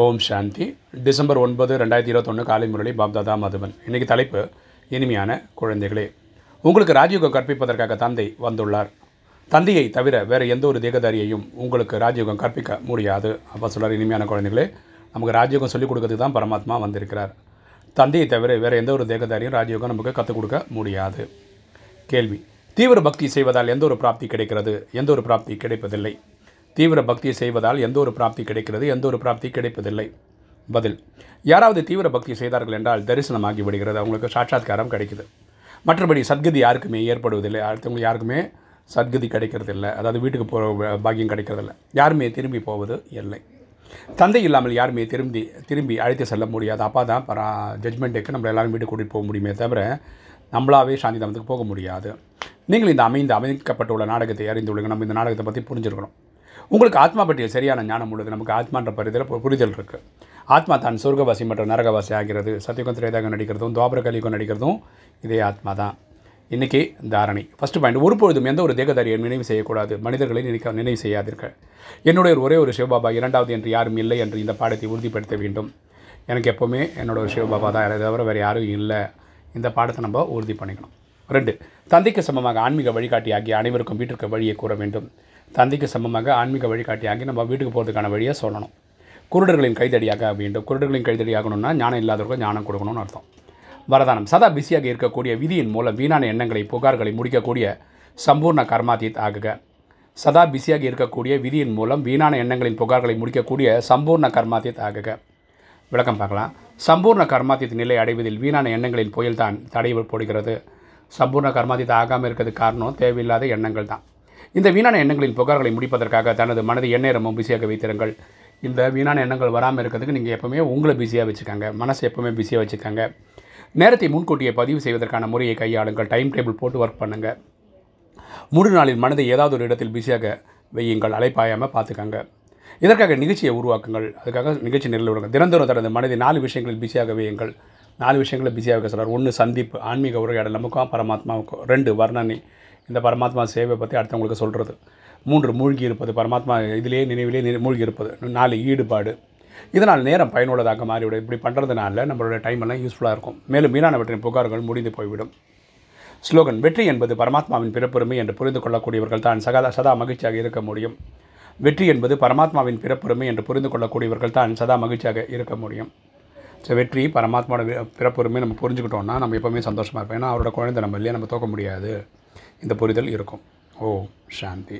ஓம் சாந்தி. December ஒன்பது ரெண்டாயிரத்தி இருபத்தொன்று காலை முரளி பாப்தாதா மதுவன். இன்றைக்கி தலைப்பு இனிமையான குழந்தைகளே. உங்களுக்கு ராஜயோகம் கற்பிப்பதற்காக தந்தை வந்துள்ளார். தந்தையை தவிர வேறு எந்த ஒரு தேகதாரியையும் உங்களுக்கு ராஜயோகம் கற்பிக்க முடியாது. அப்போ சொல்கிறார் இனிமையான குழந்தைகளே. நமக்கு ராஜயோகம் சொல்லிக் கொடுக்கறதுக்கு தான் பரமாத்மா வந்திருக்கிறார். தந்தையை தவிர வேறு எந்த ஒரு தேகதாரியும் ராஜயோகம் நமக்கு கற்றுக் கொடுக்க முடியாது. கேள்வி தீவிர பக்தி செய்வதால் எந்த ஒரு பிராப்தி கிடைக்கிறது? எந்த ஒரு பிராப்தி கிடைப்பதில்லை. தீவிர பக்தி செய்வதால் எந்த ஒரு பிராப்தி கிடைக்கிறது எந்த ஒரு பிராப்தி கிடைப்பதில்லை. பதில் யாராவது தீவிர பக்தி செய்தார்கள் என்றால் தரிசனமாகி விடுகிறது. அவங்களுக்கு சாட்சாத்காரம் கிடைக்குது. மற்றபடி சத்கதி யாருக்குமே ஏற்படுவதில்லை. அடுத்தவங்க யாருக்குமே சத்கதி கிடைக்கிறதில்ல. அதாவது வீட்டுக்கு போகிற பாக்கியம் கிடைக்கிறதில்ல. யாருமே திரும்பி போவது இல்லை. தந்தை இல்லாமல் யாருமே திரும்பி திரும்பி அழைத்து செல்ல முடியாது. அப்பா தான் பரா ஜட்மெண்ட்டுக்கு நம்மளை எல்லாரும் வீட்டுக்கு கூட்டிகிட்டு போக முடியுமே தவிர நம்மளாவே சாந்தி தாமத்துக்கு போக முடியாது. நீங்கள் இந்த அமைந்து அமைக்கப்பட்டுள்ள நாடகத்தை அறிந்துள்ளீங்க நம்ம இந்த நாடகத்தை பற்றி புரிஞ்சுருக்கணும். உங்களுக்கு ஆத்மா பற்றிய சரியான ஞானம் உள்ளது. நமக்கு ஆத்மான்ற பரிதில் புரிதல் இருக்குது ஆத்மா தான் சொர்க்கவாசி மற்றும் நரகவாசி ஆகிறது. சத்தியுகம் நடிக்கிறதும் துவாபர கலியுகம் நடிக்கிறதும் இதே ஆத்மா தான். இன்றைக்கி தாரணை. ஃபஸ்ட்டு பாயிண்ட் ஒருபொழுதும் எந்த ஒரு தேகதாரியை நினைவு செய்யக்கூடாது. மனிதர்களை நினைக்க நினைவு செய்யாதீர்கள். என்னுடைய ஒரே ஒரு சிவபாபா இரண்டாவது என்று யாரும் இல்லை என்று இந்த பாடத்தை உறுதிப்படுத்த வேண்டும். எனக்கு எப்போவுமே என்னோட ஒரு சிவபாபா தான். அதை தவிர வேறு யாரும் இல்லை. இந்த பாடத்தை நம்ம உறுதி பண்ணிக்கணும். ரெண்டு தந்தைக்கு சமமாக ஆன்மீக வழிகாட்டி ஆகிய அனைவருக்கும் வீட்டிற்கு வழியை கூற வேண்டும். தந்தைக்கு சமமாக ஆன்மீக வழிகாட்டியாகி நம்ம வீட்டுக்கு போகிறதுக்கான வழியை சொல்லணும். குருடர்களின் கைதடியாக வேண்டும். குருடர்களின் கைதடியாகணும்னா ஞானம் இல்லாதவர்கள் ஞானம் கொடுக்கணும்னு அர்த்தம். வரதானம். சதா பிஸியாக இருக்கக்கூடிய விதியின் மூலம் வீணான எண்ணங்களை புகார்களை முடிக்கக்கூடிய சம்பூர்ண கர்மாதீத் ஆகுக. சதா பிஸியாக இருக்கக்கூடிய விதியின் மூலம் வீணான எண்ணங்களின் புகார்களை முடிக்கக்கூடிய சம்பூர்ண கர்மாதீத் ஆகுக. விளக்கம் பார்க்கலாம். சம்பூர்ண கர்மாதித் நிலை அடைவதில் வீணான எண்ணங்களின் புயல்தான் தடை போடுகிறது. சம்பூர்ண கர்மாதித் ஆகாமல் இருக்கிறதுக்கு காரணம் தேவையில்லாத எண்ணங்கள் தான். இந்த வீணான எண்ணங்களின் புகார்களை முடிப்பதற்காக தனது மனதை எந்நேரமும் பிஸியாக வைத்திருங்கள். இந்த வீணான எண்ணங்கள் வராமல் இருக்கிறதுக்கு நீங்கள் எப்போவுமே உங்களை பிஸியாக வச்சுக்கோங்க. மனசை எப்போவுமே பிஸியாக வச்சுக்கோங்க. நேரத்தை முன்கூட்டியே பதிவு செய்வதற்கான முறையை கையாளுங்கள். டைம் டேபிள் போட்டு ஒர்க் பண்ணுங்கள் முழு நாளில் மனதை ஏதாவது ஒரு இடத்தில் பிஸியாக வையுங்கள். அலைப்பாயாமல் பார்த்துக்கங்க. இதற்காக நிகழ்ச்சியை உருவாக்குங்கள். அதுக்காக நிகழ்ச்சி நிலையில் விடுங்கள் தினந்தோறும் தனது மனதை நாலு விஷயங்களில் பிஸியாக வையுங்கள். நாலு விஷயங்களை பிஸியாக சொல்கிறார் ஒன்று சந்திப்பு ஆன்மீக உரையாடல் நமக்கும் பரமாத்மாவுக்கும். ரெண்டு வர்ணனை. இந்த பரமாத்மா சேவை பற்றி அடுத்தவங்களுக்கு சொல்கிறது மூன்று மூழ்கி இருப்பது பரமாத்மா இதிலே நினைவிலே மூழ்கி இருப்பது. நாலு ஈடுபாடு. இதனால் நேரம் பயனுள்ளதாக மாறிவிடும். இப்படி பண்ணுறதுனால நம்மளோட டைம் எல்லாம் யூஸ்ஃபுல்லாக இருக்கும். மேலும் மீனானவற்றின் புகார்கள் முடிந்து போய்விடும். ஸ்லோகன் வெற்றி என்பது பரமாத்மாவின் பிறப்புரிமை என்று புரிந்து கொள்ளக்கூடியவர்கள் தான் சகா சதா மகிழ்ச்சியாக இருக்க முடியும். வெற்றி என்பது பரமாத்மாவின் பிறப்புரிமை என்று புரிந்து கொள்ளக்கூடியவர்கள் தான் சதா மகிழ்ச்சியாக இருக்க முடியும். ஸோ வெற்றி பரமாத்மாவோட பிறப்புரிமை நம்ம புரிஞ்சுக்கிட்டோம்னா நம்ம எப்போவுமே சந்தோஷமாக இருப்போம். ஏன்னா அவரோட குழந்தை நம்ம இல்லையா நம்ம தோக்க முடியாது. இந்த புரிதல் இருக்கும். ஓ சாந்தி.